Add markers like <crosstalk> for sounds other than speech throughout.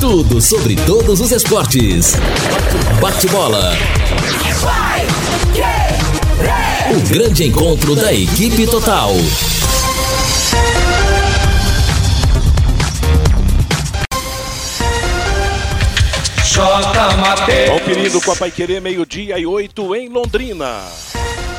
Tudo sobre todos os esportes. Bate-bola. O grande encontro da equipe total. Conferindo com a Paiquerê, meio-dia e oito em Londrina.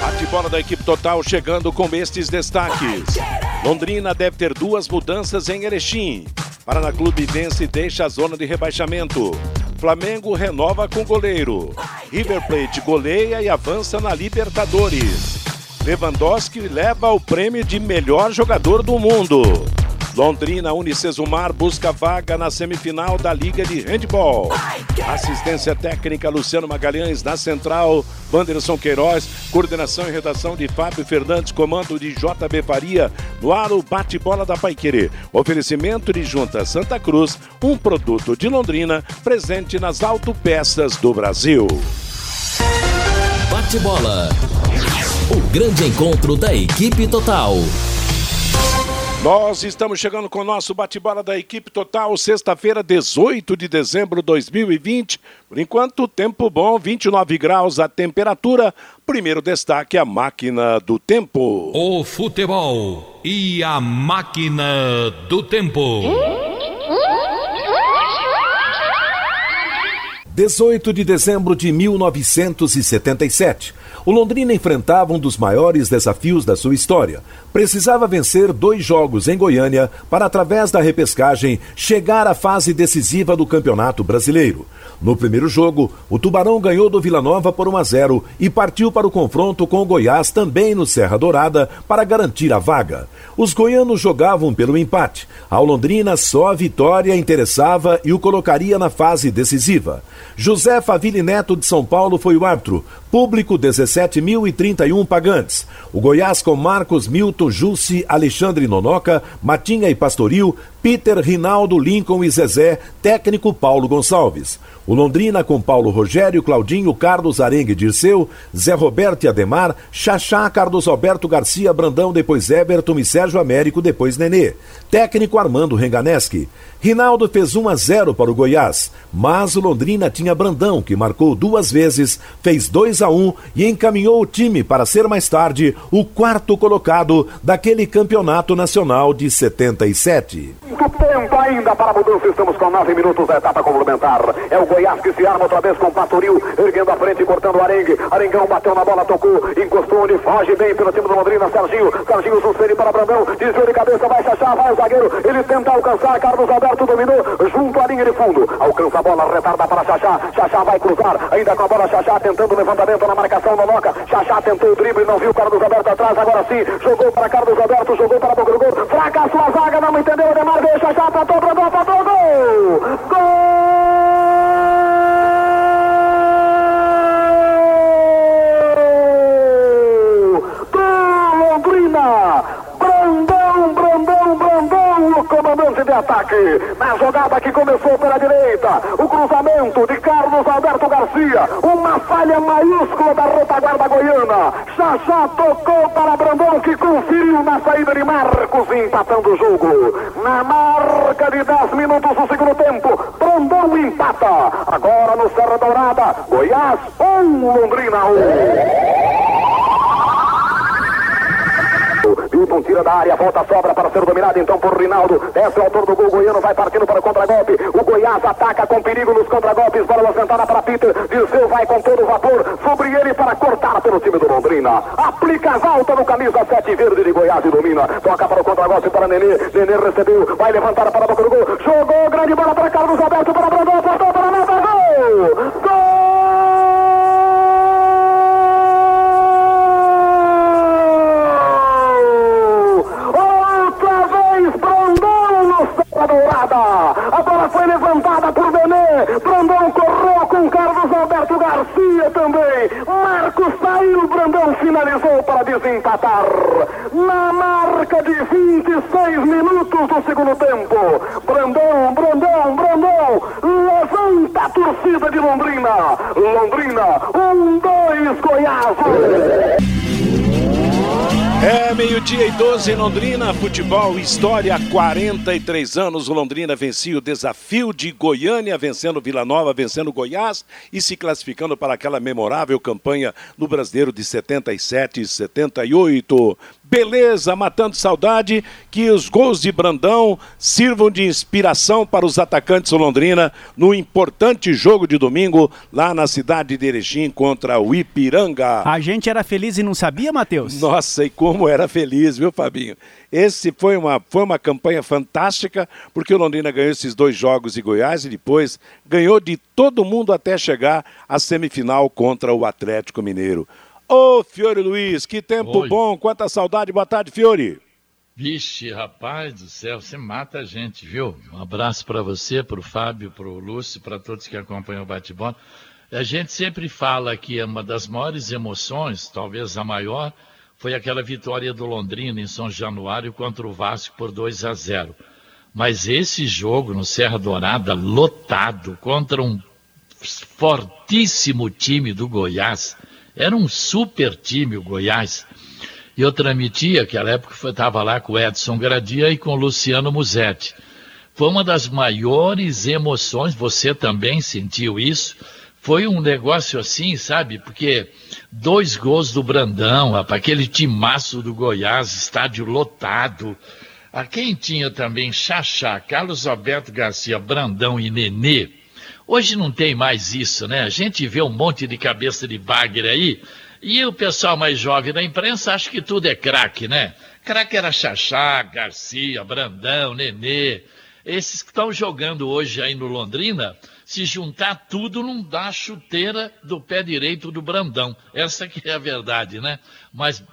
Bate-bola da equipe total chegando com estes destaques. Londrina deve ter duas mudanças em Erechim. Paraná Clube vence e deixa a zona de rebaixamento. Flamengo renova com goleiro. River Plate goleia e avança na Libertadores. Lewandowski leva o prêmio de melhor jogador do mundo. Londrina Unicesumar busca vaga na semifinal da Liga de Handball. Assistência técnica Luciano Magalhães na central, Wanderson Queiroz, coordenação e redação de Fábio Fernandes, comando de JB Faria, no ar o bate-bola da Paiquerê. Oferecimento de Junta Santa Cruz, um produto de Londrina, presente nas autopeças do Brasil. Bate-bola. O grande encontro da equipe total. Nós estamos chegando com o nosso bate-bola da equipe total, sexta-feira, 18 de dezembro de 2020. Por enquanto, tempo bom, 29 graus a temperatura. Primeiro destaque, a máquina do tempo. O futebol e a máquina do tempo. 18 de dezembro de 1977. O Londrina enfrentava um dos maiores desafios da sua história. Precisava vencer dois jogos em Goiânia para, através da repescagem, chegar à fase decisiva do Campeonato Brasileiro. No primeiro jogo, o Tubarão ganhou do Vila Nova por 1 a 0 e partiu para o confronto com o Goiás também no Serra Dourada para garantir a vaga. Os goianos jogavam pelo empate. Ao Londrina só a vitória interessava e o colocaria na fase decisiva. José Faville Neto de São Paulo foi o árbitro. Público 17.031 pagantes. O Goiás com Marcos Milton, Jussi, Alexandre Nonoca, Matinha e Pastoril, Peter, Rinaldo, Lincoln e Zezé, técnico Paulo Gonçalves. O Londrina com Paulo Rogério, Claudinho, Carlos Arengue Dirceu, Zé Roberto e Ademar, Xaxá, Carlos Alberto Garcia, Brandão, depois Everton e Sérgio Américo, depois Nenê. Técnico Armando Renganeschi. Rinaldo fez 1 a 0 para o Goiás, mas o Londrina tinha Brandão, que marcou duas vezes, fez 2 a 1 e encaminhou o time para ser mais tarde o quarto colocado daquele campeonato nacional de 77. Muito tempo ainda para a mudança, estamos com nove minutos da etapa complementar. É o Goiás que se arma outra vez com o Pastoril, erguendo a frente, cortando o arengue. Arengão bateu na bola, tocou, encostou onde foge bem pelo time do Londrina, Serginho. Serginho suspende para Brandão, desviou de cabeça, vai Chachá, vai o zagueiro. Ele tenta alcançar, Carlos Alberto dominou, junto à linha de fundo. Alcança a bola, retarda para Chachá. Chachá vai cruzar, ainda com a bola, Chachá tentando levantamento na marcação, Nonoca. Chachá tentou o drible, não viu Carlos Alberto atrás, agora sim, jogou para Carlos Alberto, jogou para Fracassou a zaga, não entendeu, Ademar veio Chachá, tratou, tratou, tratou, gol! Gol! Do Londrina! Brandão, Brandão, Brandão, o comandante de ataque. Na jogada que começou pela direita, o cruzamento de Carlos Alberto Garcia. Uma falha maiúscula da retaguarda goiana. Chachá tocou para Brandão que conferiu na saída de Marcos, empatando o jogo. Na marca de 10 minutos do segundo tempo, Brandão empata. Agora no Serra Dourada, Goiás 1, Londrina 1. Milton tira da área, volta sobra para ser dominado então por Rinaldo. Desce o autor do gol goiano, vai partindo para o contragolpe. O Goiás ataca com perigo nos contragolpes. Bola levantada para Peter. Dirceu vai com todo o vapor sobre ele para cortar pelo time do Londrina. Aplica as alta no camisa 7 verde de Goiás e domina. Toca para o contragolpe para Nenê. Nenê recebeu, vai levantar para a boca do gol. Jogou grande bola para Carlos Alberto para Brandão, para a meta. Gol! Gol! Outra vez Brandão no Serra Dourada. A bola foi levantada por Nenê. Brandão correu com Carlos Alberto Garcia também. Marcos saiu, Brandão finalizou para desempatar. Na marca de 26 minutos do segundo tempo. Brandão, Brandão, Brandão. Levanta a torcida de Londrina. Londrina, um, dois, Goiás. É, meio-dia e 12 em Londrina, futebol, história, 43 anos. O Londrina vencia o desafio de Goiânia, vencendo Vila Nova, vencendo Goiás e se classificando para aquela memorável campanha no Brasileiro de 77 e 78. Beleza, matando saudade, que os gols de Brandão sirvam de inspiração para os atacantes do Londrina no importante jogo de domingo lá na cidade de Erechim contra o Ipiranga. A gente era feliz e não sabia, Matheus? Nossa, e como era feliz, viu, Fabinho? Esse foi uma, foi uma campanha fantástica, porque o Londrina ganhou esses dois jogos de Goiás e depois ganhou de todo mundo até chegar à semifinal contra o Atlético Mineiro. Ô, Fiore Luiz, que tempo Oi. bom, quanta saudade. Boa tarde, Fiore. Vixe, rapaz do céu, você mata a gente, viu? Um abraço para você, para o Fábio, para o Lúcio, para todos que acompanham o bate-bola. A gente sempre fala que uma das maiores emoções, talvez a maior, foi aquela vitória do Londrina em São Januário contra o Vasco por 2 a 0. Mas esse jogo no Serra Dourada, lotado, contra um fortíssimo time do Goiás, era um super time o Goiás. E eu transmitia, aquela época estava lá com o Edson Gradia e com o Luciano Musetti. Foi uma das maiores emoções, você também sentiu isso. Foi um negócio assim, sabe? Porque dois gols do Brandão, para aquele timaço do Goiás, estádio lotado. A quem tinha também Xaxá, Carlos Alberto Garcia, Brandão e Nenê, Hoje não tem mais isso, né? A gente vê um monte de cabeça de bagre aí, e o pessoal mais jovem da imprensa acha que tudo é craque, né? Craque era Xaxá, Garcia, Brandão, Nenê. Esses que estão jogando hoje aí no Londrina, se juntar tudo não dá chuteira do pé direito do Brandão. Essa que é a verdade, né? Mas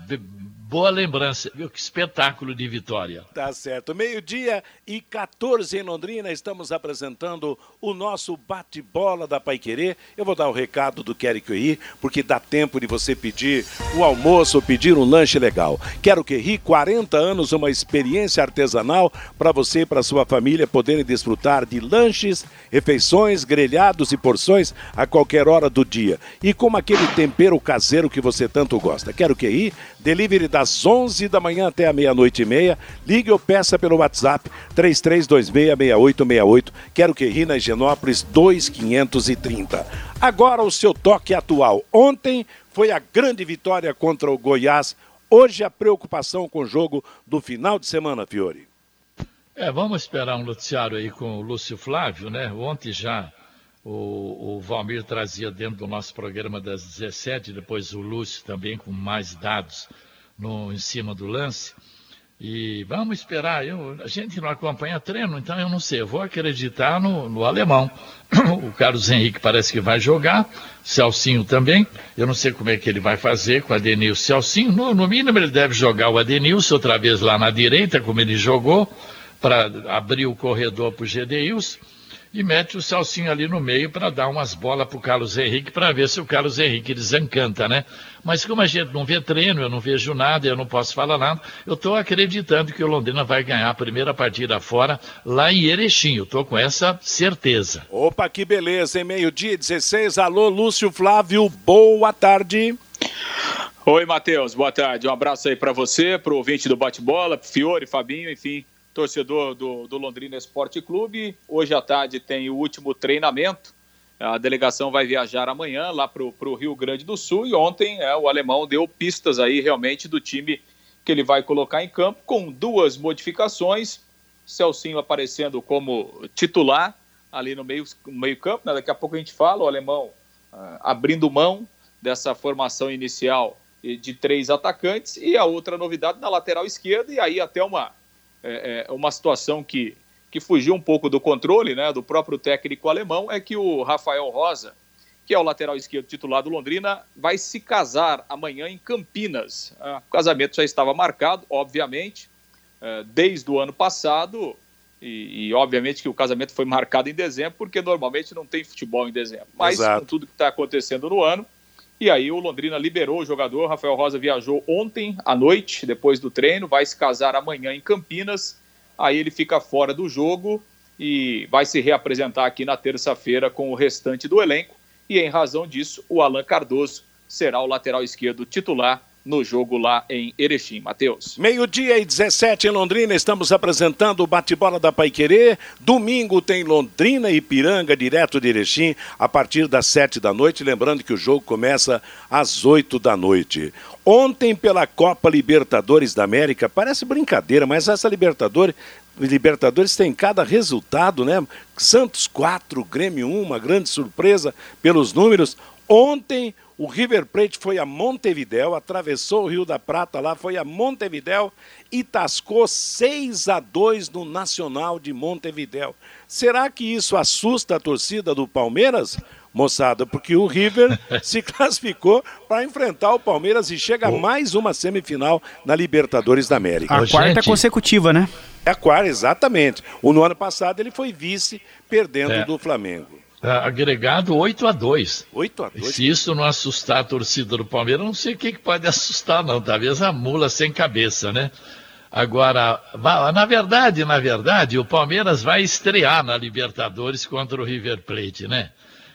Boa lembrança, viu? Que espetáculo de vitória. Tá certo. Meio-dia e 14 em Londrina, estamos apresentando o nosso bate-bola da Paiquerê. Eu vou dar o recado do Quero Que porque dá tempo de você pedir o almoço, pedir um lanche legal. Quero Que Ir, 40 anos, uma experiência artesanal para você e para sua família poderem desfrutar de lanches, refeições, grelhados e porções a qualquer hora do dia. E com aquele tempero caseiro que você tanto gosta. Quero Que Ir, delivery da das 11 da manhã até a meia-noite e meia. Ligue ou peça pelo WhatsApp 33266868. Quero que ri na Higienópolis 2530. Agora o seu toque atual. Ontem foi a grande vitória contra o Goiás. Hoje a preocupação com o jogo do final de semana, Fiore. É, vamos esperar um noticiário aí com o Lúcio Flávio, né? Ontem já o, o Valmir trazia dentro do nosso programa das 17, depois o Lúcio também com mais dados no, em cima do lance. E vamos esperar. Eu, a gente não acompanha treino, então eu não sei. Eu vou acreditar no, no alemão. <coughs> O Carlos Henrique parece que vai jogar. Celcinho também. Eu não sei como é que ele vai fazer com o Adenilson Celcinho. No, no mínimo, ele deve jogar o Adenilson outra vez lá na direita, como ele jogou, para abrir o corredor para o Gedeilson e mete o Celcinho ali no meio para dar umas bolas para o Carlos Henrique para ver se o Carlos Henrique desencanta, né? Mas como a gente não vê treino, eu não vejo nada, eu não posso falar nada, eu estou acreditando que o Londrina vai ganhar a primeira partida fora lá em Erechim. Eu estou com essa certeza. Opa, que beleza, em meio-dia 16. Alô, Lúcio Flávio, boa tarde. Oi, Matheus, boa tarde. Um abraço aí para você, para o ouvinte do Bate-Bola, Fiore, Fabinho, enfim, torcedor do, do Londrina Esporte Clube. Hoje à tarde tem o último treinamento. A delegação vai viajar amanhã lá para o Rio Grande do Sul e ontem é, o alemão deu pistas aí realmente do time que ele vai colocar em campo com duas modificações. Celcinho aparecendo como titular ali no meio, meio campo, né? daqui a pouco a gente fala, o alemão uh, abrindo mão dessa formação inicial de três atacantes e a outra novidade na lateral esquerda e aí até uma é, é, uma situação que, que fugiu um pouco do controle né, do próprio técnico alemão é que o Rafael Rosa, que é o lateral esquerdo titular do Londrina, vai se casar amanhã em Campinas. Ah, o casamento já estava marcado, obviamente, é, desde o ano passado, e, e, obviamente que o casamento foi marcado em dezembro, porque normalmente não tem futebol em dezembro. Mas Exato. com tudo que está acontecendo no ano, e aí o Londrina liberou o jogador. Rafael Rosa viajou ontem à noite, depois do treino, vai se casar amanhã em Campinas. Aí ele fica fora do jogo e vai se reapresentar aqui na terça-feira com o restante do elenco. E em razão disso, o Alan Cardoso será o lateral esquerdo titular no jogo lá em Erechim. Matheus. Meio-dia e 17 em Londrina, estamos apresentando o bate-bola da Paiquerê. Domingo tem Londrina e Piranga, direto de Erechim, a partir das 7 da noite. Lembrando que o jogo começa às 8 da noite. Ontem, pela Copa Libertadores da América, parece brincadeira, mas essa Libertadores Libertadores tem cada resultado, né? Santos 4, Grêmio 1, uma grande surpresa pelos números. Ontem o River Plate foi a Montevidéu, atravessou o Rio da Prata lá, foi a Montevidéu e tascou 6 a 2 no Nacional de Montevidéu. Será que isso assusta a torcida do Palmeiras? Moçada, porque o River <laughs> se classificou para enfrentar o Palmeiras e chega a mais uma semifinal na Libertadores da América. A quarta gente... consecutiva, né? É a quarta, exatamente. O no ano passado ele foi vice, perdendo é. do Flamengo. Tá agregado 8 a 2 8 a 2 Se isso não assustar a torcida do Palmeiras, não sei o que, que pode assustar, não. Talvez a mula sem cabeça, né? Agora, na verdade, na verdade, o Palmeiras vai estrear na Libertadores contra o River Plate, né?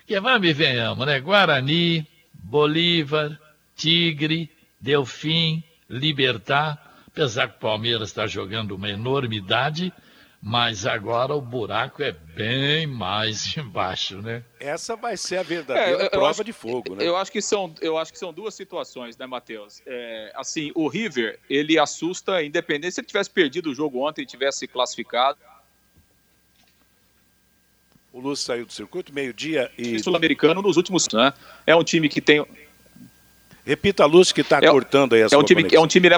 Que vamos e venhamos, né? Guarani, Bolívar, Tigre, Delfim, Libertar. Apesar que o Palmeiras está jogando uma enormidade, mas agora o buraco é bem mais embaixo, né? Essa vai ser a verdadeira é, prova acho, de fogo, né? Eu acho que são, eu acho que são duas situações, né, Matheus? É, assim, o River ele assusta, independente se ele tivesse perdido o jogo ontem e tivesse classificado. O Lúcio saiu do circuito meio-dia e sul-americano nos últimos, né? É um time que tem. Repita, Lúcio, que está é, cortando aí a é um time, É um time, né,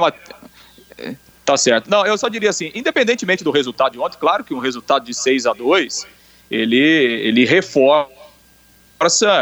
Tá certo. Não, eu só diria assim, independentemente do resultado de ontem, claro que um resultado de 6 a 2 ele, ele reforça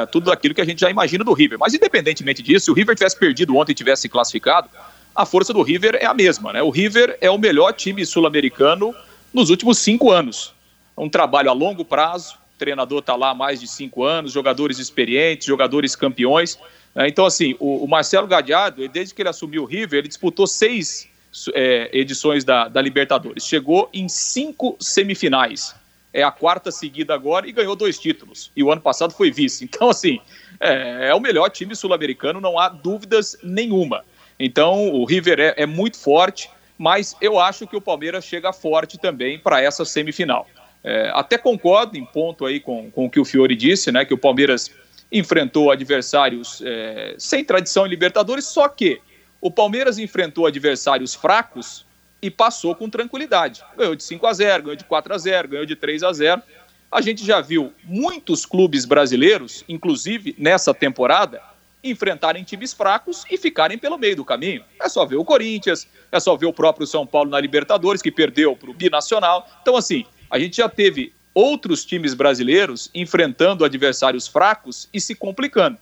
tudo aquilo que a gente já imagina do River. Mas independentemente disso, se o River tivesse perdido ontem e tivesse classificado, a força do River é a mesma, né? O River é o melhor time sul-americano nos últimos cinco anos. Um trabalho a longo prazo, o treinador está lá há mais de cinco anos, jogadores experientes, jogadores campeões. Né? Então, assim, o, o Marcelo Gadiardo, desde que ele assumiu o River, ele disputou seis é, edições da, da Libertadores. Chegou em cinco semifinais. É a quarta seguida agora e ganhou dois títulos. E o ano passado foi vice. <laughs> Então, assim, é, é o melhor time sul-americano, não há dúvidas nenhuma. Então, o River é, é muito forte, mas eu acho que o Palmeiras chega forte também para essa semifinal. É, até concordo em ponto aí com, com o que o Fiore disse, né? Que o Palmeiras enfrentou adversários é, sem tradição em Libertadores, só que o Palmeiras enfrentou adversários fracos e passou com tranquilidade. Ganhou de 5 a 0, ganhou de 4 a 0, ganhou de 3 a 0. A gente já viu muitos clubes brasileiros, inclusive nessa temporada, enfrentarem times fracos e ficarem pelo meio do caminho. É só ver o Corinthians, é só ver o próprio São Paulo na Libertadores, que perdeu para o Binacional. Então, assim, a gente já teve outros times brasileiros enfrentando adversários fracos e se complicando.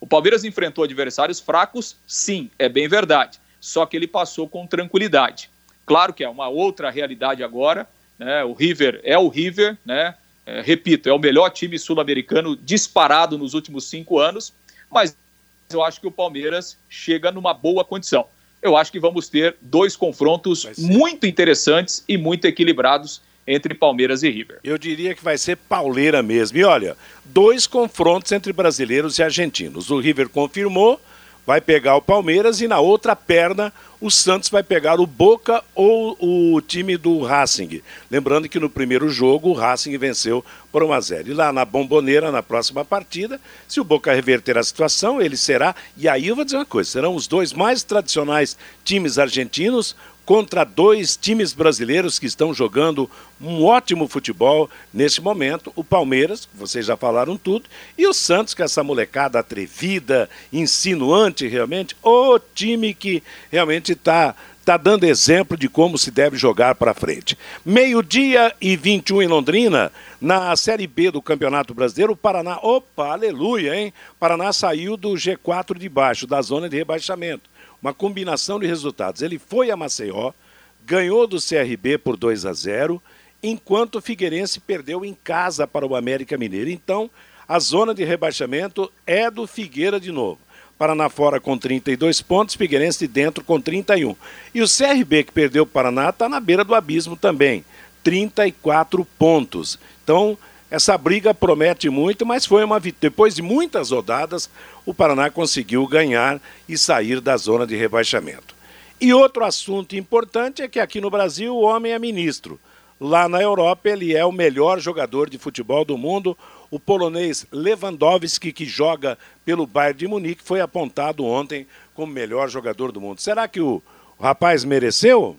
O Palmeiras enfrentou adversários fracos, sim, é bem verdade. Só que ele passou com tranquilidade. Claro que é uma outra realidade agora. Né? O River é o River, né? É, repito, é o melhor time sul-americano disparado nos últimos cinco anos, mas eu acho que o Palmeiras chega numa boa condição. Eu acho que vamos ter dois confrontos muito interessantes e muito equilibrados entre Palmeiras e River. Eu diria que vai ser pauleira mesmo. E olha, dois confrontos entre brasileiros e argentinos. O River confirmou, vai pegar o Palmeiras e na outra perna o Santos vai pegar o Boca ou o time do Racing. Lembrando que no primeiro jogo o Racing venceu por 1 a 0. E lá na Bomboneira, na próxima partida, se o Boca reverter a situação, ele será, e aí eu vou dizer uma coisa, serão os dois mais tradicionais times argentinos contra dois times brasileiros que estão jogando um ótimo futebol neste momento. O Palmeiras, vocês já falaram tudo, e o Santos, que é essa molecada atrevida, insinuante realmente, o time que realmente está tá dando exemplo de como se deve jogar para frente. Meio-dia e 21 em Londrina, na Série B do Campeonato Brasileiro, o Paraná, opa, aleluia, hein? Paraná saiu do G4 de baixo, da zona de rebaixamento uma combinação de resultados. Ele foi a Maceió, ganhou do CRB por 2 a 0, enquanto o Figueirense perdeu em casa para o América Mineiro. Então, a zona de rebaixamento é do Figueira de novo. Paraná fora com 32 pontos, Figueirense dentro com 31. E o CRB que perdeu o Paraná está na beira do abismo também, 34 pontos. Então, Essa briga promete muito, mas foi uma depois de muitas rodadas, o Paraná conseguiu ganhar e sair da zona de rebaixamento. E outro assunto importante é que aqui no Brasil o homem é ministro. Lá na Europa ele é o melhor jogador de futebol do mundo. O polonês Lewandowski, que joga pelo Bayern de Munique, foi apontado ontem como melhor jogador do mundo. Será que o, rapaz mereceu?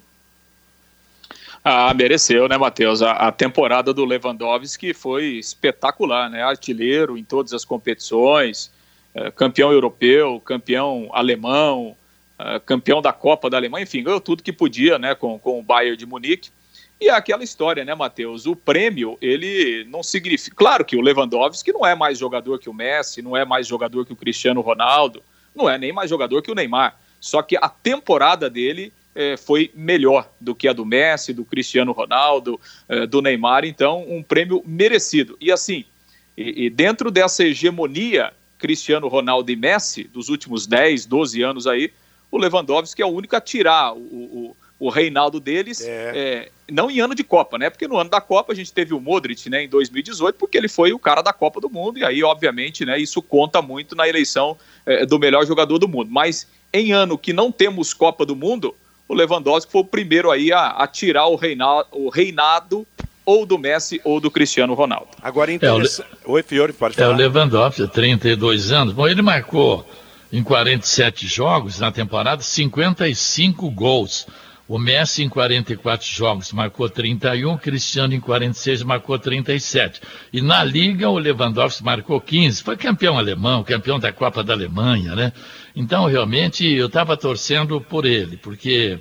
Ah, mereceu, né, Matheus? A, temporada do Lewandowski foi espetacular, né? Artilheiro em todas as competições, é, campeão europeu, campeão alemão, é, campeão da Copa da Alemanha, enfim, ganhou tudo que podia, né, com, com o Bayern de Munique. E é aquela história, né, Matheus? O prêmio, ele não significa. Claro que o Lewandowski não é mais jogador que o Messi, não é mais jogador que o Cristiano Ronaldo, não é nem mais jogador que o Neymar. Só que a temporada dele é, foi melhor do que a do Messi, do Cristiano Ronaldo, é, do Neymar, então um prêmio merecido. E assim, e, e dentro dessa hegemonia Cristiano Ronaldo e Messi dos últimos 10, 12 anos aí, o Lewandowski é o único a tirar o, o, o reinaldo deles, é. É, não em ano de Copa, né? Porque no ano da Copa a gente teve o Modric, né, em 2018, porque ele foi o cara da Copa do Mundo, e aí, obviamente, né, isso conta muito na eleição é, do melhor jogador do mundo. Mas em ano que não temos Copa do Mundo, o Lewandowski foi o primeiro aí a, a tirar o, reina, o reinado ou do Messi ou do Cristiano Ronaldo. Agora interessante. É, Oi, Fiore, pode falar. É o Lewandowski, 32 anos. Bom, ele marcou em 47 jogos na temporada 55 gols. O Messi em 44 jogos marcou 31, Cristiano em 46 marcou 37. E na Liga o Lewandowski marcou 15, foi campeão alemão, campeão da Copa da Alemanha, né? Então realmente eu estava torcendo por ele, porque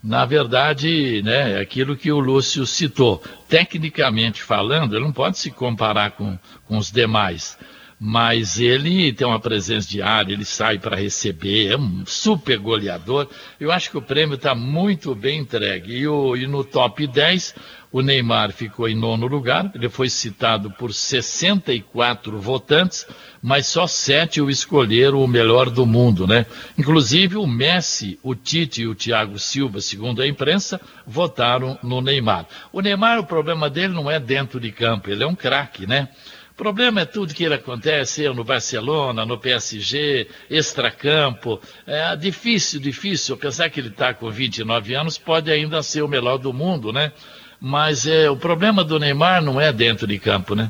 na verdade, né, é aquilo que o Lúcio citou, tecnicamente falando, ele não pode se comparar com, com os demais mas ele tem uma presença diária, ele sai para receber, é um super goleador. Eu acho que o prêmio está muito bem entregue. E, o, e, no top 10, o Neymar ficou em nono lugar, ele foi citado por 64 votantes, mas só sete o escolheram o melhor do mundo, né? Inclusive o Messi, o Tite e o Thiago Silva, segundo a imprensa, votaram no Neymar. O Neymar, o problema dele não é dentro de campo, ele é um craque, né? Problema é tudo que ele acontece no Barcelona, no PSG, extracampo. É difícil, difícil. Apesar que ele está com 29 anos, pode ainda ser o melhor do mundo, né? Mas é, o problema do Neymar não é dentro de campo, né?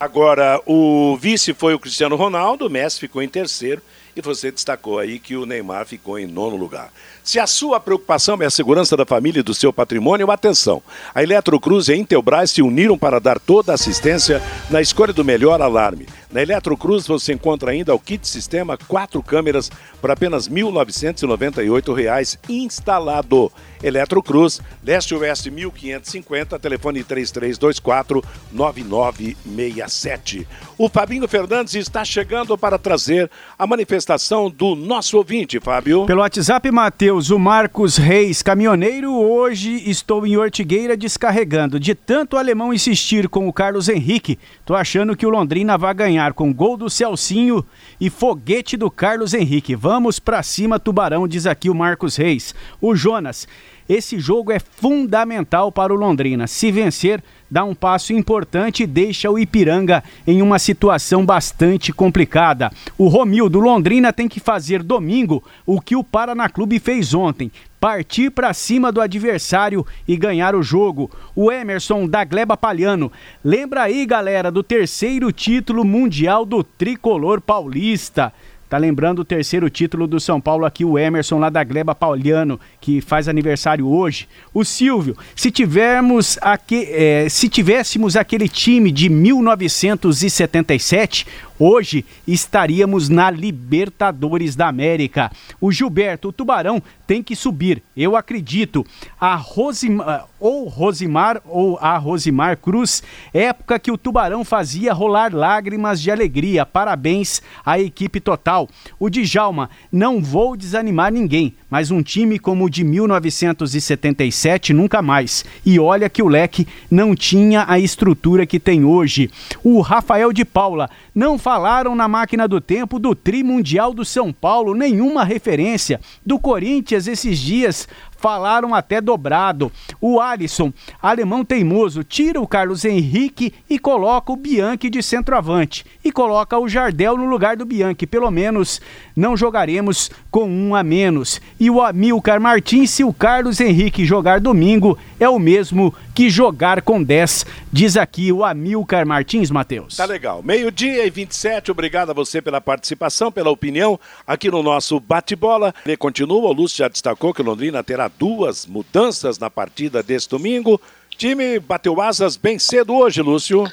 Agora, o vice foi o Cristiano Ronaldo, o Messi ficou em terceiro e você destacou aí que o Neymar ficou em nono lugar. Se a sua preocupação é a segurança da família e do seu patrimônio, atenção. A Eletrocruz e a Intelbras se uniram para dar toda a assistência na escolha do melhor alarme. Na Eletrocruz você encontra ainda o kit sistema, quatro câmeras por apenas R$ 1.998 instalado. Eletrocruz, Leste Oeste 1550, telefone 3324-9967. O Fabinho Fernandes está chegando para trazer a manifestação do nosso ouvinte, Fábio. Pelo WhatsApp, Matheus, o Marcos Reis, caminhoneiro, hoje estou em Ortigueira descarregando. De tanto o alemão insistir com o Carlos Henrique, tô achando que o Londrina vai ganhar com gol do Celcinho e foguete do Carlos Henrique. Vamos para cima, Tubarão, diz aqui o Marcos Reis. O Jonas, esse jogo é fundamental para o Londrina. Se vencer, dá um passo importante e deixa o Ipiranga em uma situação bastante complicada. O Romildo Londrina tem que fazer domingo o que o Paraná Clube fez ontem. Partir para cima do adversário e ganhar o jogo. O Emerson da Gleba Palhano. Lembra aí, galera, do terceiro título mundial do tricolor paulista. Tá lembrando o terceiro título do São Paulo aqui, o Emerson lá da Gleba Pauliano, que faz aniversário hoje. O Silvio, se tivermos aqui, é, se tivéssemos aquele time de 1977, Hoje estaríamos na Libertadores da América. O Gilberto, o Tubarão, tem que subir. Eu acredito. A Rosimar, ou Rosimar ou a Rosimar Cruz, época que o Tubarão fazia rolar lágrimas de alegria. Parabéns à equipe total. O Djalma, não vou desanimar ninguém, mas um time como o de 1977 nunca mais. E olha que o leque não tinha a estrutura que tem hoje. O Rafael de Paula, não falaram na máquina do tempo do Tri Mundial do São Paulo, nenhuma referência. Do Corinthians esses dias falaram até dobrado. O Alisson, alemão teimoso, tira o Carlos Henrique e coloca o Bianchi de centroavante. E coloca o Jardel no lugar do Bianchi. Pelo menos não jogaremos com um a menos. E o Amilcar Martins, se o Carlos Henrique jogar domingo, é o mesmo que jogar com 10, diz aqui o Amilcar Martins, Matheus. Tá legal. Meio-dia e 27, obrigado a você pela participação, pela opinião aqui no nosso bate-bola. Ele continua, o Lúcio já destacou que Londrina terá duas mudanças na partida deste domingo. Time bateu asas bem cedo hoje, Lúcio.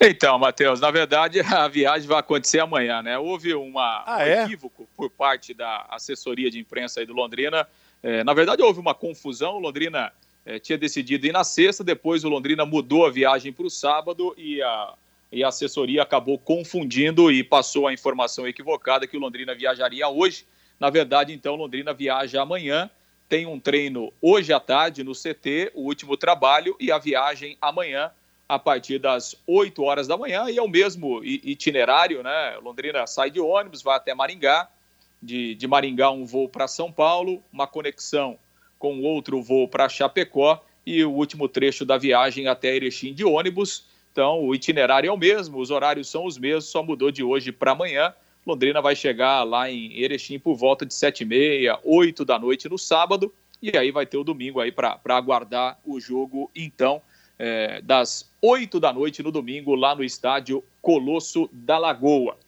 Então, Matheus, na verdade <laughs> a viagem vai acontecer amanhã, né? Houve uma, ah, um é? equívoco por parte da assessoria de imprensa aí do Londrina. É, na verdade, houve uma confusão. O Londrina é, tinha decidido ir na sexta, depois o Londrina mudou a viagem para o sábado e a, e a assessoria acabou confundindo e passou a informação equivocada que o Londrina viajaria hoje. Na verdade, então, Londrina viaja amanhã tem um treino hoje à tarde no CT, o último trabalho, e a viagem amanhã, a partir das 8 horas da manhã, e é o mesmo itinerário, né? Londrina sai de ônibus, vai até Maringá, de, de Maringá um voo para São Paulo, uma conexão com outro voo para Chapecó, e o último trecho da viagem até Erechim de ônibus. Então, o itinerário é o mesmo, os horários são os mesmos, só mudou de hoje para amanhã. Londrina vai chegar lá em Erechim por volta de 7h30, 8 da noite no sábado, e aí vai ter o domingo aí para aguardar o jogo, então, é, das 8 da noite no domingo, lá no estádio Colosso da Lagoa.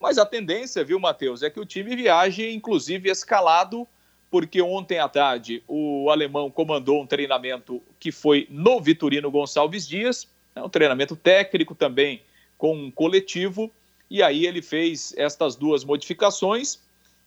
Mas a tendência, viu, Matheus, é que o time viaje, inclusive, escalado, porque ontem à tarde o alemão comandou um treinamento que foi no Vitorino Gonçalves Dias, né, um treinamento técnico também com um coletivo, e aí ele fez estas duas modificações.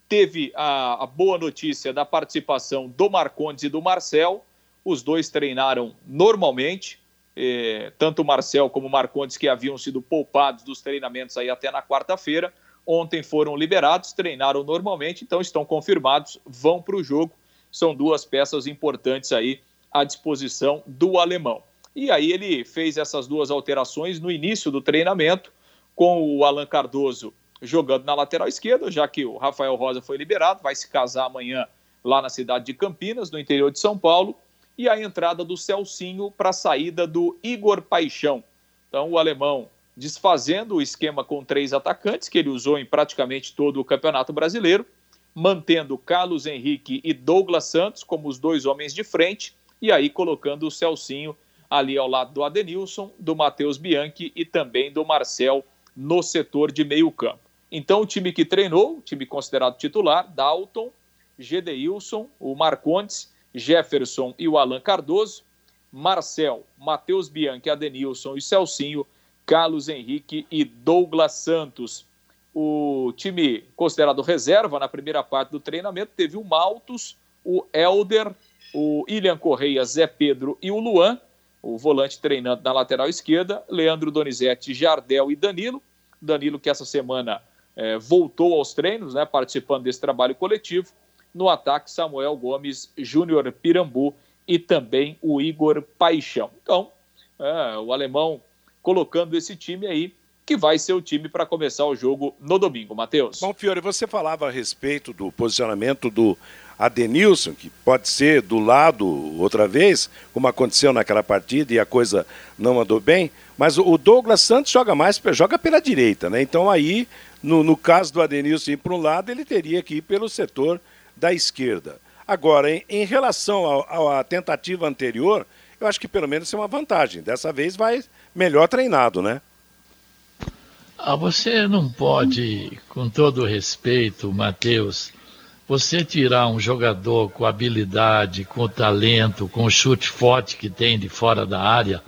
Teve a, a boa notícia da participação do Marcondes e do Marcel. Os dois treinaram normalmente, eh, tanto o Marcel como o Marcondes, que haviam sido poupados dos treinamentos aí até na quarta-feira. Ontem foram liberados, treinaram normalmente, então estão confirmados, vão para o jogo. São duas peças importantes aí à disposição do alemão. E aí ele fez essas duas alterações no início do treinamento com o Alan Cardoso jogando na lateral esquerda, já que o Rafael Rosa foi liberado, vai se casar amanhã lá na cidade de Campinas, no interior de São Paulo, e a entrada do Celcinho para a saída do Igor Paixão. Então, o alemão desfazendo o esquema com três atacantes, que ele usou em praticamente todo o Campeonato Brasileiro, mantendo Carlos Henrique e Douglas Santos como os dois homens de frente, e aí colocando o Celcinho ali ao lado do Adenilson, do Matheus Bianchi e também do Marcel no setor de meio campo. Então, o time que treinou, o time considerado titular, Dalton, Gedeilson, o Marcondes, Jefferson e o Alan Cardoso, Marcel, Matheus Bianchi, Adenilson e Celcinho, Carlos Henrique e Douglas Santos. O time considerado reserva na primeira parte do treinamento teve o Maltos, o Elder, o Ilian Correia, Zé Pedro e o Luan o volante treinando na lateral esquerda, Leandro Donizete, Jardel e Danilo. Danilo que essa semana é, voltou aos treinos, né, participando desse trabalho coletivo. No ataque, Samuel Gomes, Júnior Pirambu e também o Igor Paixão. Então, é, o alemão colocando esse time aí, que vai ser o time para começar o jogo no domingo, Matheus. Bom, Fiore, você falava a respeito do posicionamento do Adenilson, que pode ser do lado outra vez, como aconteceu naquela partida e a coisa não andou bem, mas o Douglas Santos joga mais, joga pela direita, né? Então aí, no, no caso do Adenilson ir para um lado, ele teria que ir pelo setor da esquerda. Agora, em, em relação à tentativa anterior, eu acho que pelo menos é uma vantagem. Dessa vez vai melhor treinado, né? Ah, você não pode, com todo respeito, Matheus, você tirar um jogador com habilidade, com talento, com chute forte que tem de fora da área,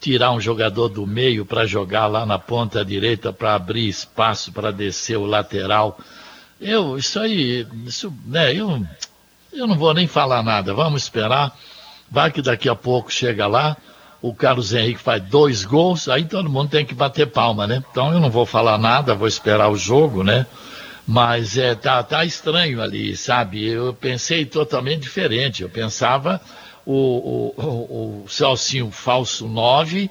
tirar um jogador do meio para jogar lá na ponta direita para abrir espaço para descer o lateral. Eu, isso aí, isso, né, eu, eu não vou nem falar nada. Vamos esperar. Vai que daqui a pouco chega lá, o Carlos Henrique faz dois gols, aí todo mundo tem que bater palma, né? Então eu não vou falar nada, vou esperar o jogo, né? Mas é, tá, tá estranho ali, sabe? Eu pensei totalmente diferente. Eu pensava o, o, o, o Celcinho falso 9,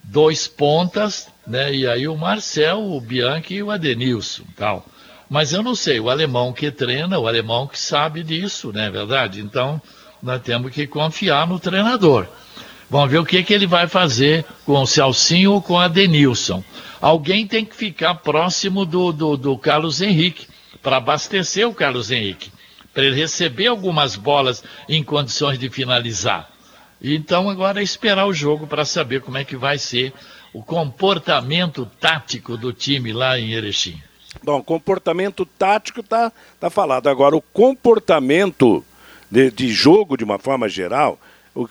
dois pontas, né? E aí o Marcel, o Bianchi e o Adenilson tal. Mas eu não sei, o alemão que treina, o alemão que sabe disso, né? Verdade? Então, nós temos que confiar no treinador. Vamos ver o que, que ele vai fazer com o Celcinho ou com a Denilson. Alguém tem que ficar próximo do, do, do Carlos Henrique para abastecer o Carlos Henrique, para ele receber algumas bolas em condições de finalizar. Então agora é esperar o jogo para saber como é que vai ser o comportamento tático do time lá em Erechim. Bom, comportamento tático tá, tá falado. Agora, o comportamento de, de jogo, de uma forma geral,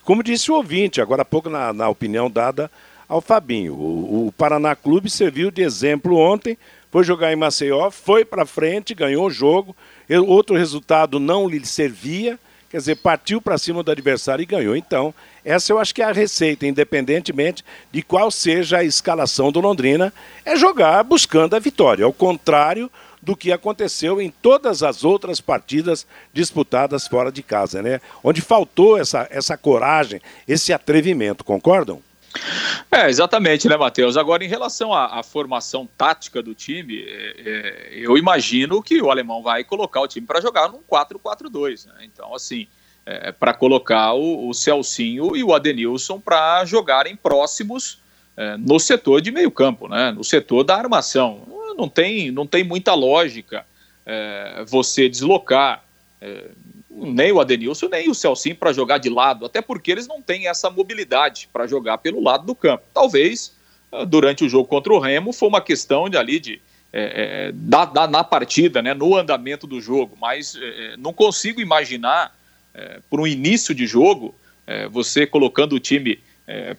como disse o ouvinte, agora há pouco na, na opinião dada ao Fabinho. O, o, Paraná Clube serviu de exemplo ontem, foi jogar em Maceió, foi para frente, ganhou o jogo, outro resultado não lhe servia, quer dizer, partiu para cima do adversário e ganhou. Então, essa eu acho que é a receita, independentemente de qual seja a escalação do Londrina, é jogar buscando a vitória. Ao contrário do que aconteceu em todas as outras partidas disputadas fora de casa, né? Onde faltou essa, essa coragem, esse atrevimento, concordam? É, exatamente, né, Matheus? Agora, em relação à, à formação tática do time, é, é, eu imagino que o alemão vai colocar o time para jogar num 4-4-2. Né? Então, assim, é, para colocar o, o, Celcinho e o Adenilson para jogarem próximos é, no setor de meio campo, né? no setor da armação. Não tem, não tem muita lógica é, você deslocar é, nem o Adenilson, nem o Celcinho para jogar de lado, até porque eles não têm essa mobilidade para jogar pelo lado do campo. Talvez ah, durante o jogo contra o Remo foi uma questão de ali de é, é, da, da, na partida, né, no andamento do jogo, mas é, não consigo imaginar por um início de jogo você colocando o time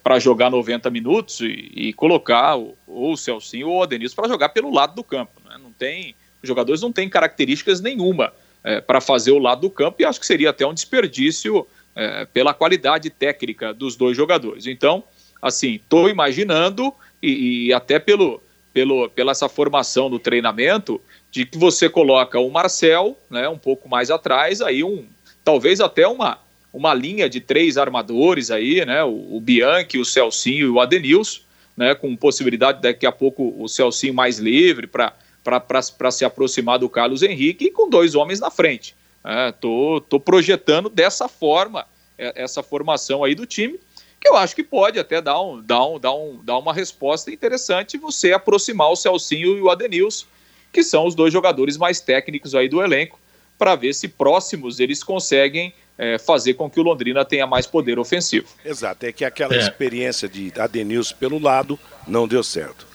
para jogar 90 minutos e, e colocar o, ou o Celcinho ou o Adenilson para jogar pelo lado do campo. Né? Não tem, os jogadores não têm características nenhuma é, para fazer o lado do campo e acho que seria até um desperdício é, pela qualidade técnica dos dois jogadores. Então, assim, estou imaginando e, e, até pelo, pelo, pela essa formação do treinamento de que você coloca o Marcel, né, um pouco mais atrás, aí um talvez até uma uma linha de três armadores aí, né, o, o Bianchi, o Celcinho e o Adenilson, né, com possibilidade daqui a pouco o Celcinho mais livre para para se aproximar do Carlos Henrique e com dois homens na frente. É, tô, tô projetando dessa forma é, essa formação aí do time, que eu acho que pode até dar, um, dar, um, dar, um, dar uma resposta interessante você aproximar o Celcinho e o Adenilson, que são os dois jogadores mais técnicos aí do elenco, para ver se próximos eles conseguem é, fazer com que o Londrina tenha mais poder ofensivo. Exato, é que aquela é. experiência de Adenilson pelo lado não deu certo.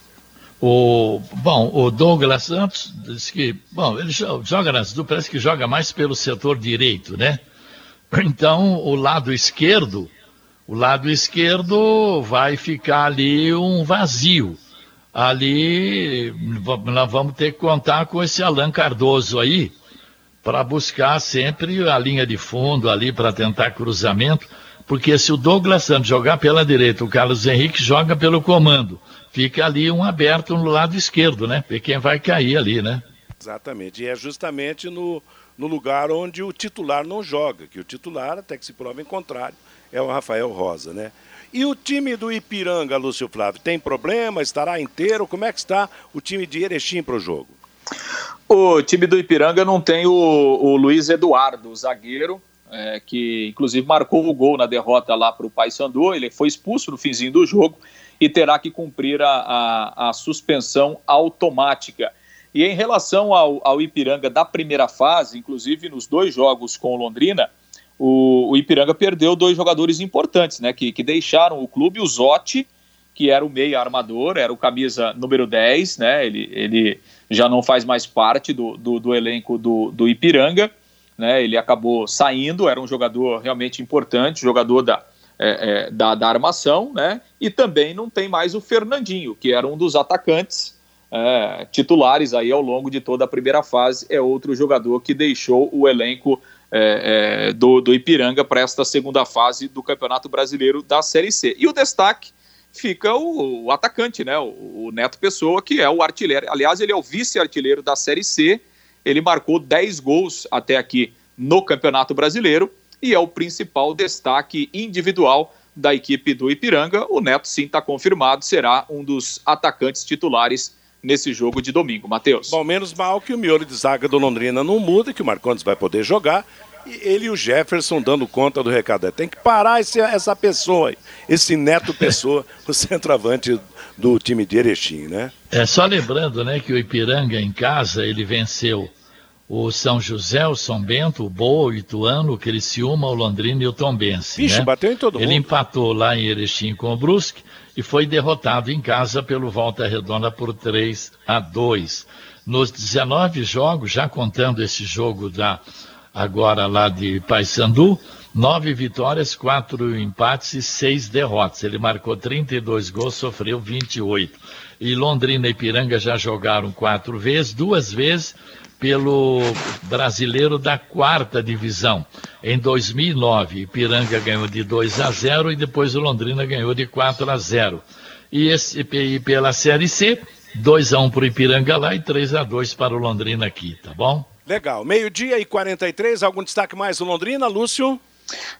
O, bom, o Douglas Santos disse que, bom, ele joga nas parece que joga mais pelo setor direito, né? Então, o lado esquerdo, o lado esquerdo vai ficar ali um vazio. Ali nós vamos ter que contar com esse Alan Cardoso aí para buscar sempre a linha de fundo ali para tentar cruzamento, porque se o Douglas Santos jogar pela direita, o Carlos Henrique joga pelo comando fica ali um aberto no lado esquerdo, né? Ver quem vai cair ali, né? Exatamente. E é justamente no, no lugar onde o titular não joga, que o titular, até que se prova em contrário, é o Rafael Rosa, né? E o time do Ipiranga, Lúcio Flávio, tem problema? Estará inteiro? Como é que está o time de Erechim para o jogo? O time do Ipiranga não tem o, o Luiz Eduardo, o zagueiro, é, que inclusive marcou o gol na derrota lá para o Paysandu. Ele foi expulso no finzinho do jogo e terá que cumprir a, a, a suspensão automática. E em relação ao, ao, Ipiranga da primeira fase, inclusive nos dois jogos com o Londrina, o, o Ipiranga perdeu dois jogadores importantes, né? Que, que deixaram o clube, o Zotti, que era o meia armador, era o camisa número 10, né? Ele, ele já não faz mais parte do, do, do elenco do, do Ipiranga, né? Ele acabou saindo, era um jogador realmente importante, jogador da, é, é, da, da, armação, né? E também não tem mais o Fernandinho, que era um dos atacantes é, titulares aí ao longo de toda a primeira fase. É outro jogador que deixou o elenco é, é, do, do Ipiranga para esta segunda fase do Campeonato Brasileiro da Série C. E o destaque fica o, o atacante, né? O, o, Neto Pessoa, que é o artilheiro. Aliás, ele é o vice-artilheiro da Série C. Ele marcou 10 gols até aqui no Campeonato Brasileiro e é o principal destaque individual da equipe do Ipiranga. O Neto, sim, está confirmado, será um dos atacantes titulares nesse jogo de domingo. Matheus. Bom, menos mal que o miolo de zaga do Londrina não muda, que o Marcondes vai poder jogar. ele e o Jefferson dando conta do recado. Tem que parar esse, essa pessoa, esse Neto Pessoa, <laughs> o centroavante do time de Erechim, né? É, só lembrando, né, que o Ipiranga em casa, ele venceu o São José, o São Bento, o Boa, o Ituano, o Criciúma, o Londrina e o Tombense. Vixe, né? bateu em todo Ele mundo. empatou lá em Erechim com o Brusque e foi derrotado em casa pelo Volta Redonda por 3 a 2. Nos 19 jogos, já contando esse jogo da agora lá de Paysandu, nove vitórias, quatro empates e seis derrotas. Ele marcou 32 gols, sofreu 28. E Londrina e Piranga já jogaram quatro vezes, duas vezes pelo brasileiro da quarta divisão. Em 2009, Ipiranga ganhou de 2 a 0 e depois o Londrina ganhou de 4 a 0. E, esse, e pela Série C, 2 a 1 para o Ipiranga lá e 3 a 2 para o Londrina aqui, tá bom? Legal. Meio-dia e 43, algum destaque mais do Londrina, Lúcio?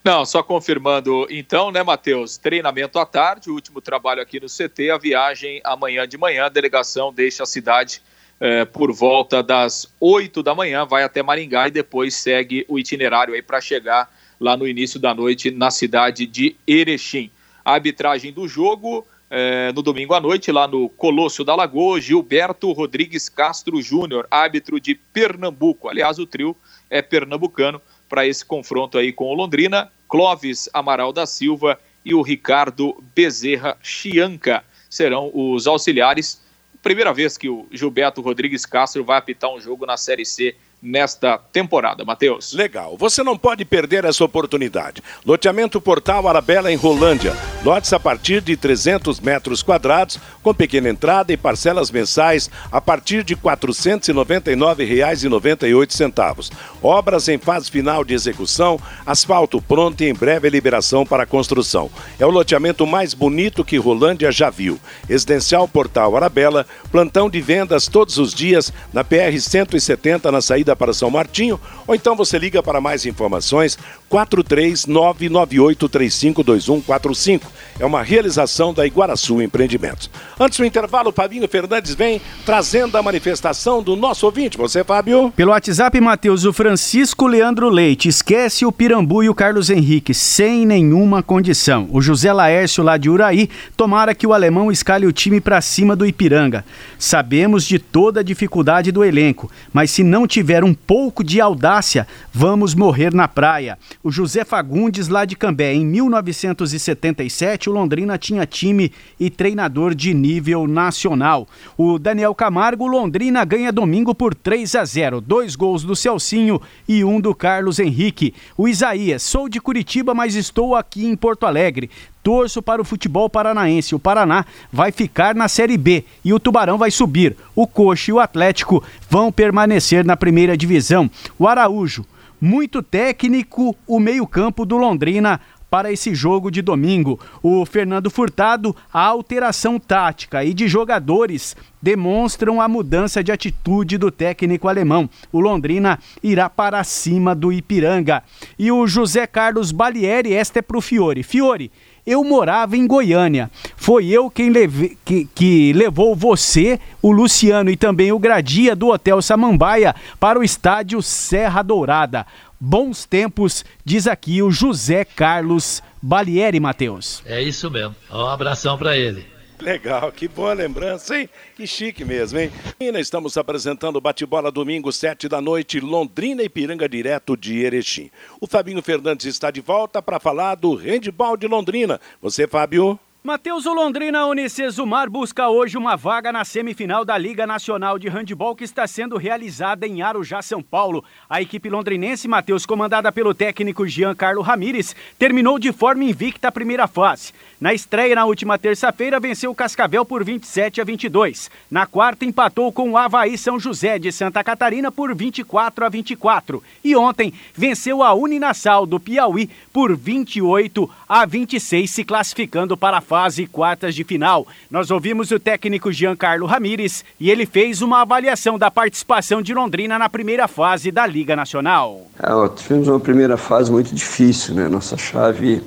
Não, só confirmando então, né, Matheus? Treinamento à tarde, o último trabalho aqui no CT, a viagem amanhã de manhã, a delegação deixa a cidade eh, por volta das 8 da manhã, vai até Maringá e depois segue o itinerário aí para chegar lá no início da noite na cidade de Erechim. A arbitragem do jogo eh, no domingo à noite, lá no Colosso da Lagoa, Gilberto Rodrigues Castro Júnior, árbitro de Pernambuco. Aliás, o trio é pernambucano para esse confronto aí com o Londrina, Clóvis Amaral da Silva e o Ricardo Bezerra Chianca serão os auxiliares. Primeira vez que o Gilberto Rodrigues Castro vai apitar um jogo na Série C nesta temporada, Matheus. Legal. Você não pode perder essa oportunidade. Loteamento Portal Arabella em Rolândia. Lotes a partir de 300 metros quadrados, com pequena entrada e parcelas mensais a partir de R$ 499,98. Obras em fase final de execução, asfalto pronto e em breve liberação para construção. É o loteamento mais bonito que Rolândia já viu. Residencial Portal Arabella, plantão de vendas todos os dias na PR 170 na saída para São Martinho, ou então você liga para mais informações 43998352145. É uma realização da Iguaraçu Empreendimentos. Antes do intervalo, Fabinho Fernandes vem trazendo a manifestação do nosso ouvinte. Você, Fábio? Pelo WhatsApp, Matheus, o Francisco Leandro Leite esquece o Pirambu e o Carlos Henrique sem nenhuma condição. O José Laércio lá de Uraí, tomara que o alemão escale o time para cima do Ipiranga. Sabemos de toda a dificuldade do elenco, mas se não tiver um pouco de audácia, vamos morrer na praia. O José Fagundes lá de Cambé, em 1977, o Londrina tinha time e treinador de nível nacional. O Daniel Camargo, Londrina ganha domingo por 3 a 0, dois gols do Celcinho e um do Carlos Henrique. O Isaías, sou de Curitiba, mas estou aqui em Porto Alegre. Torço para o futebol paranaense. O Paraná vai ficar na Série B e o Tubarão vai subir. O Coxa e o Atlético vão permanecer na primeira divisão. O Araújo, muito técnico o meio-campo do Londrina para esse jogo de domingo. O Fernando Furtado, a alteração tática e de jogadores demonstram a mudança de atitude do técnico alemão. O Londrina irá para cima do Ipiranga. E o José Carlos Balieri, esta é para o Fiore. Fiore, eu morava em Goiânia. Foi eu quem leve, que, que, levou você, o Luciano e também o Gradia do Hotel Samambaia para o estádio Serra Dourada. Bons tempos, diz aqui o José Carlos Balieri, Matheus. É isso mesmo. Um abração para ele. Legal, que boa lembrança, hein? Que chique mesmo, hein? E estamos apresentando o bate-bola domingo, sete da noite, Londrina e Piranga, direto de Erechim. O Fabinho Fernandes está de volta para falar do handball de Londrina. Você, Fábio? Matheus Londrina Unicesumar busca hoje uma vaga na semifinal da Liga Nacional de Handball que está sendo realizada em Arujá, São Paulo. A equipe londrinense, Matheus, comandada pelo técnico Giancarlo Ramires, terminou de forma invicta a primeira fase. Na estreia na última terça-feira, venceu o Cascavel por 27 a 22. Na quarta, empatou com o Havaí São José de Santa Catarina por 24 a 24. E ontem, venceu a Uninassal do Piauí por 28 a 26, se classificando para a fase quartas de final. Nós ouvimos o técnico Giancarlo Ramires e ele fez uma avaliação da participação de Londrina na primeira fase da Liga Nacional. É, tivemos uma primeira fase muito difícil, né? Nossa chave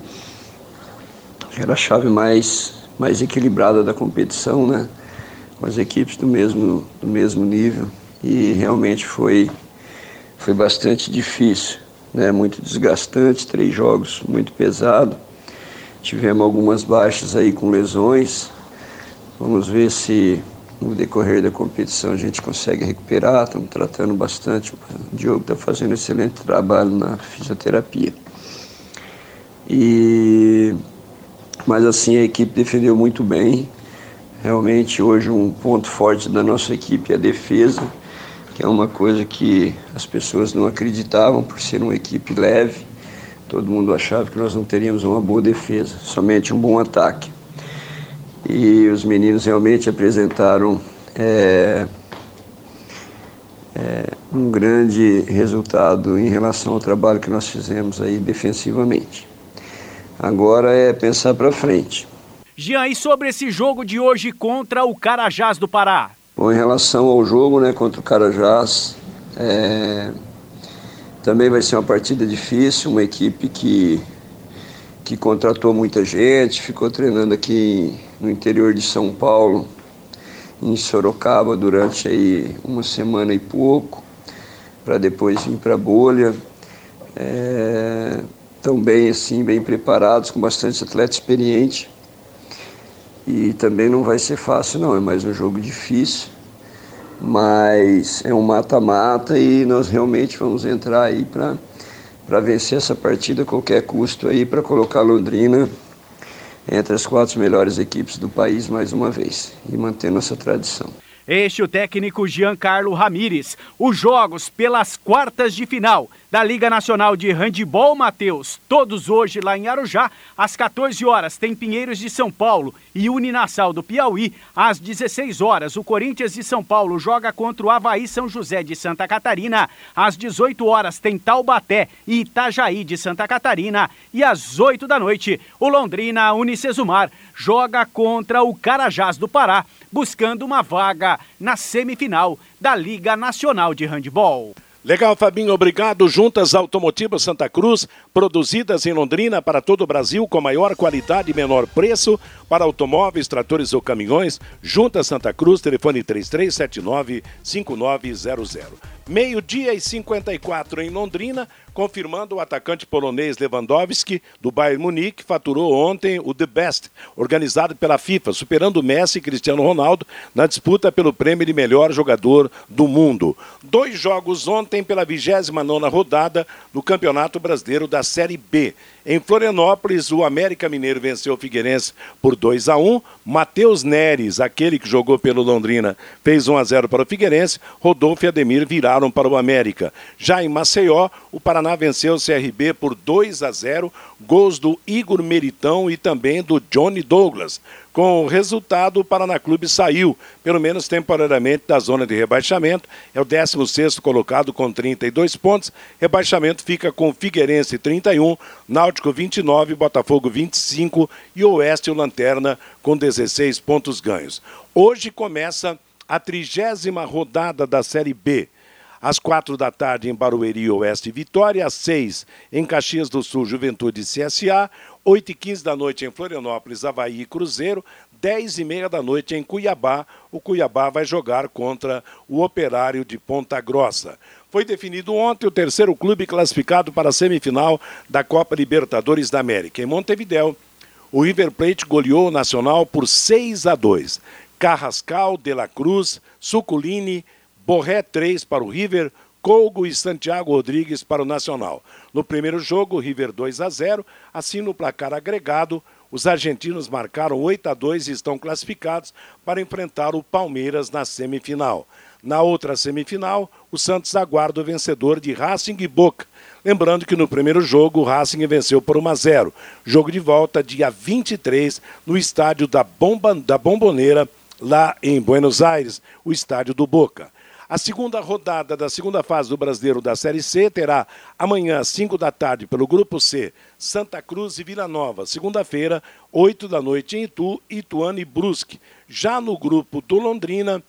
era a chave mais, mais equilibrada da competição, né? Com as equipes do mesmo, do mesmo nível. E realmente foi, foi bastante difícil. né, muito desgastante, três jogos muito pesado. Tivemos algumas baixas aí com lesões. Vamos ver se no decorrer da competição a gente consegue recuperar. Estamos tratando bastante. O Diogo está fazendo excelente trabalho na fisioterapia. E mas assim a equipe defendeu muito bem. Realmente hoje um ponto forte da nossa equipe é a defesa, que é uma coisa que as pessoas não acreditavam por ser uma equipe leve. Todo mundo achava que nós não teríamos uma boa defesa, somente um bom ataque. E os meninos realmente apresentaram é, é, um grande resultado em relação ao trabalho que nós fizemos aí defensivamente. Agora é pensar para frente. Jean, e sobre esse jogo de hoje contra o Carajás do Pará? Bom, em relação ao jogo né, contra o Carajás, é, também vai ser uma partida difícil, uma equipe que, que contratou muita gente, ficou treinando aqui no interior de São Paulo, em Sorocaba, durante aí uma semana e pouco, para depois vir para a bolha. É, estão bem assim, bem preparados, com bastante atleta experiente. E também não vai ser fácil não, é mais um jogo difícil, mas é um mata-mata e nós realmente vamos entrar aí para para vencer essa partida a qualquer custo aí para colocar Londrina entre as quatro melhores equipes do país mais uma vez e manter nossa tradição. Este é o técnico Giancarlo Ramires. Os jogos pelas quartas de final da Liga Nacional de Handebol Mateus, todos hoje lá em Arujá, às 14 horas tem Pinheiros de São Paulo e Uninassal do Piauí, às 16 horas o Corinthians de São Paulo joga contra o Havaí São José de Santa Catarina, às 18 horas tem Taubaté e Itajaí de Santa Catarina. E às 8 da noite o Londrina Unicesumar joga contra o Carajás do Pará buscando uma vaga na semifinal da Liga Nacional de Handball. Legal, Fabinho, obrigado. Juntas Automotivas Santa Cruz, produzidas em Londrina para todo o Brasil com maior qualidade e menor preço para automóveis, tratores ou caminhões. Juntas Santa Cruz, telefone 3379-5900. Meio-dia e 54 em Londrina, confirmando o atacante polonês Lewandowski, do Bayern Munique, faturou ontem o The Best, organizado pela FIFA, superando Messi e Cristiano Ronaldo na disputa pelo prêmio de melhor jogador do mundo. Dois jogos ontem pela 29 rodada do Campeonato Brasileiro da Série B. Em Florianópolis, o América Mineiro venceu o Figueirense por 2 a 1. Matheus Neres, aquele que jogou pelo Londrina, fez 1 a 0 para o Figueirense. Rodolfo e Ademir viraram para o América. Já em Maceió, o Paraná venceu o CRB por 2 a 0, gols do Igor Meritão e também do Johnny Douglas. Com o resultado, o Paraná Clube saiu, pelo menos temporariamente, da zona de rebaixamento. É o 16 colocado com 32 pontos. Rebaixamento fica com Figueirense 31, Náutico 29, Botafogo 25 e Oeste o Lanterna com 16 pontos ganhos. Hoje começa a trigésima rodada da Série B. Às quatro da tarde em Barueri, Oeste Vitória. Às seis em Caxias do Sul, Juventude CSA. 8 e 15 da noite em Florianópolis, Havaí e Cruzeiro. 10 e meia da noite em Cuiabá. O Cuiabá vai jogar contra o Operário de Ponta Grossa. Foi definido ontem o terceiro clube classificado para a semifinal da Copa Libertadores da América. Em Montevidéu, o River Plate goleou o Nacional por 6 a 2. Carrascal, De La Cruz, Suculini, Borré 3 para o River, Colgo e Santiago Rodrigues para o Nacional. No primeiro jogo, River 2 a 0. Assim, no placar agregado, os argentinos marcaram 8 a 2 e estão classificados para enfrentar o Palmeiras na semifinal. Na outra semifinal, o Santos aguarda o vencedor de Racing e Boca. Lembrando que no primeiro jogo o Racing venceu por 1 a 0. Jogo de volta dia 23 no estádio da, Bomba, da Bomboneira, lá em Buenos Aires, o estádio do Boca. A segunda rodada da segunda fase do Brasileiro da Série C terá amanhã, às 5 da tarde, pelo Grupo C, Santa Cruz e Vila Nova. Segunda-feira, 8 da noite em Itu, Ituano e Brusque. Já no grupo do Londrina,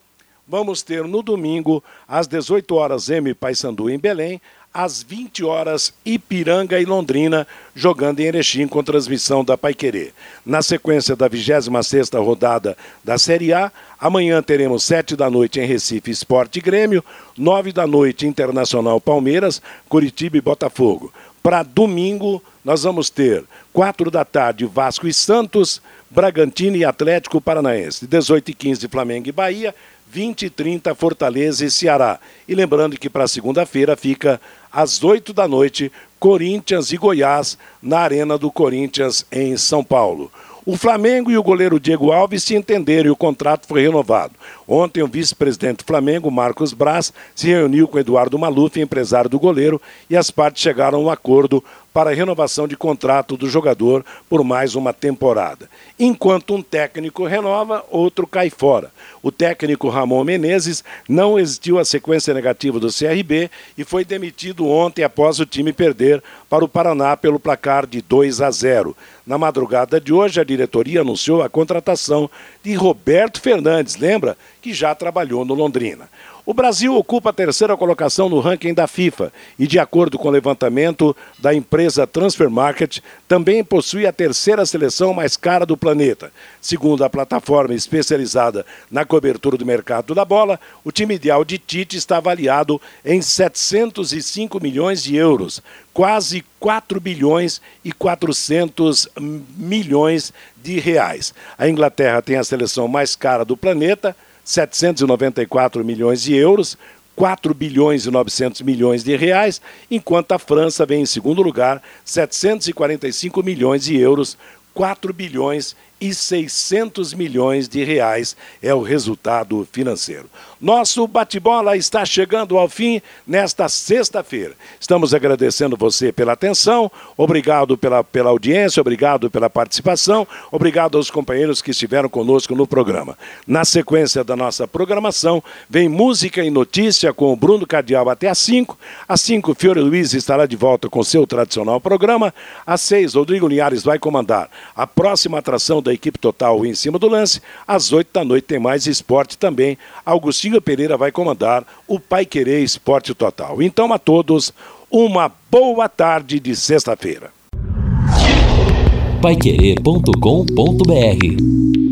vamos ter no domingo, às 18 horas, M Paysandu em Belém, às 20 horas, Ipiranga e Londrina, jogando em Erechim com transmissão da Paiquerê. Na sequência da 26ª rodada da Série A, amanhã teremos 7 da noite em Recife Esporte Grêmio, 9 da noite Internacional Palmeiras, Curitiba e Botafogo. Para domingo, nós vamos ter 4 da tarde Vasco e Santos, Bragantino e Atlético Paranaense. 18 e 15 Flamengo e Bahia, 20 e 30 Fortaleza e Ceará. E lembrando que para segunda-feira fica às 8 da noite Corinthians e Goiás na Arena do Corinthians em São Paulo. O Flamengo e o goleiro Diego Alves se entenderam e o contrato foi renovado. Ontem, o vice-presidente do Flamengo, Marcos Braz, se reuniu com Eduardo Maluf, empresário do goleiro, e as partes chegaram a um acordo para a renovação de contrato do jogador por mais uma temporada. Enquanto um técnico renova, outro cai fora. O técnico Ramon Menezes não existiu a sequência negativa do CRB e foi demitido ontem após o time perder para o Paraná pelo placar de 2 a 0. Na madrugada de hoje, a diretoria anunciou a contratação de Roberto Fernandes, lembra? Que já trabalhou no Londrina. O Brasil ocupa a terceira colocação no ranking da FIFA e, de acordo com o levantamento da empresa Transfer Market, também possui a terceira seleção mais cara do planeta. Segundo a plataforma especializada na cobertura do mercado da bola, o time ideal de Tite está avaliado em 705 milhões de euros, quase 4 bilhões e 400 milhões de reais. A Inglaterra tem a seleção mais cara do planeta 794 milhões de euros, 4 bilhões e 900 milhões de reais, enquanto a França vem em segundo lugar, 745 milhões de euros, 4 bilhões e 600 milhões de reais é o resultado financeiro. Nosso bate-bola está chegando ao fim nesta sexta-feira. Estamos agradecendo você pela atenção, obrigado pela, pela audiência, obrigado pela participação, obrigado aos companheiros que estiveram conosco no programa. Na sequência da nossa programação, vem música e notícia com o Bruno Cardial até às 5. Às 5, Fiore Luiz estará de volta com seu tradicional programa. Às 6, Rodrigo Linhares vai comandar a próxima atração da equipe total em cima do lance. Às 8 da noite tem mais esporte também. Augustinho Pereira vai comandar o Pai Querer Esporte Total. Então, a todos, uma boa tarde de sexta-feira. Paiquerê.com.br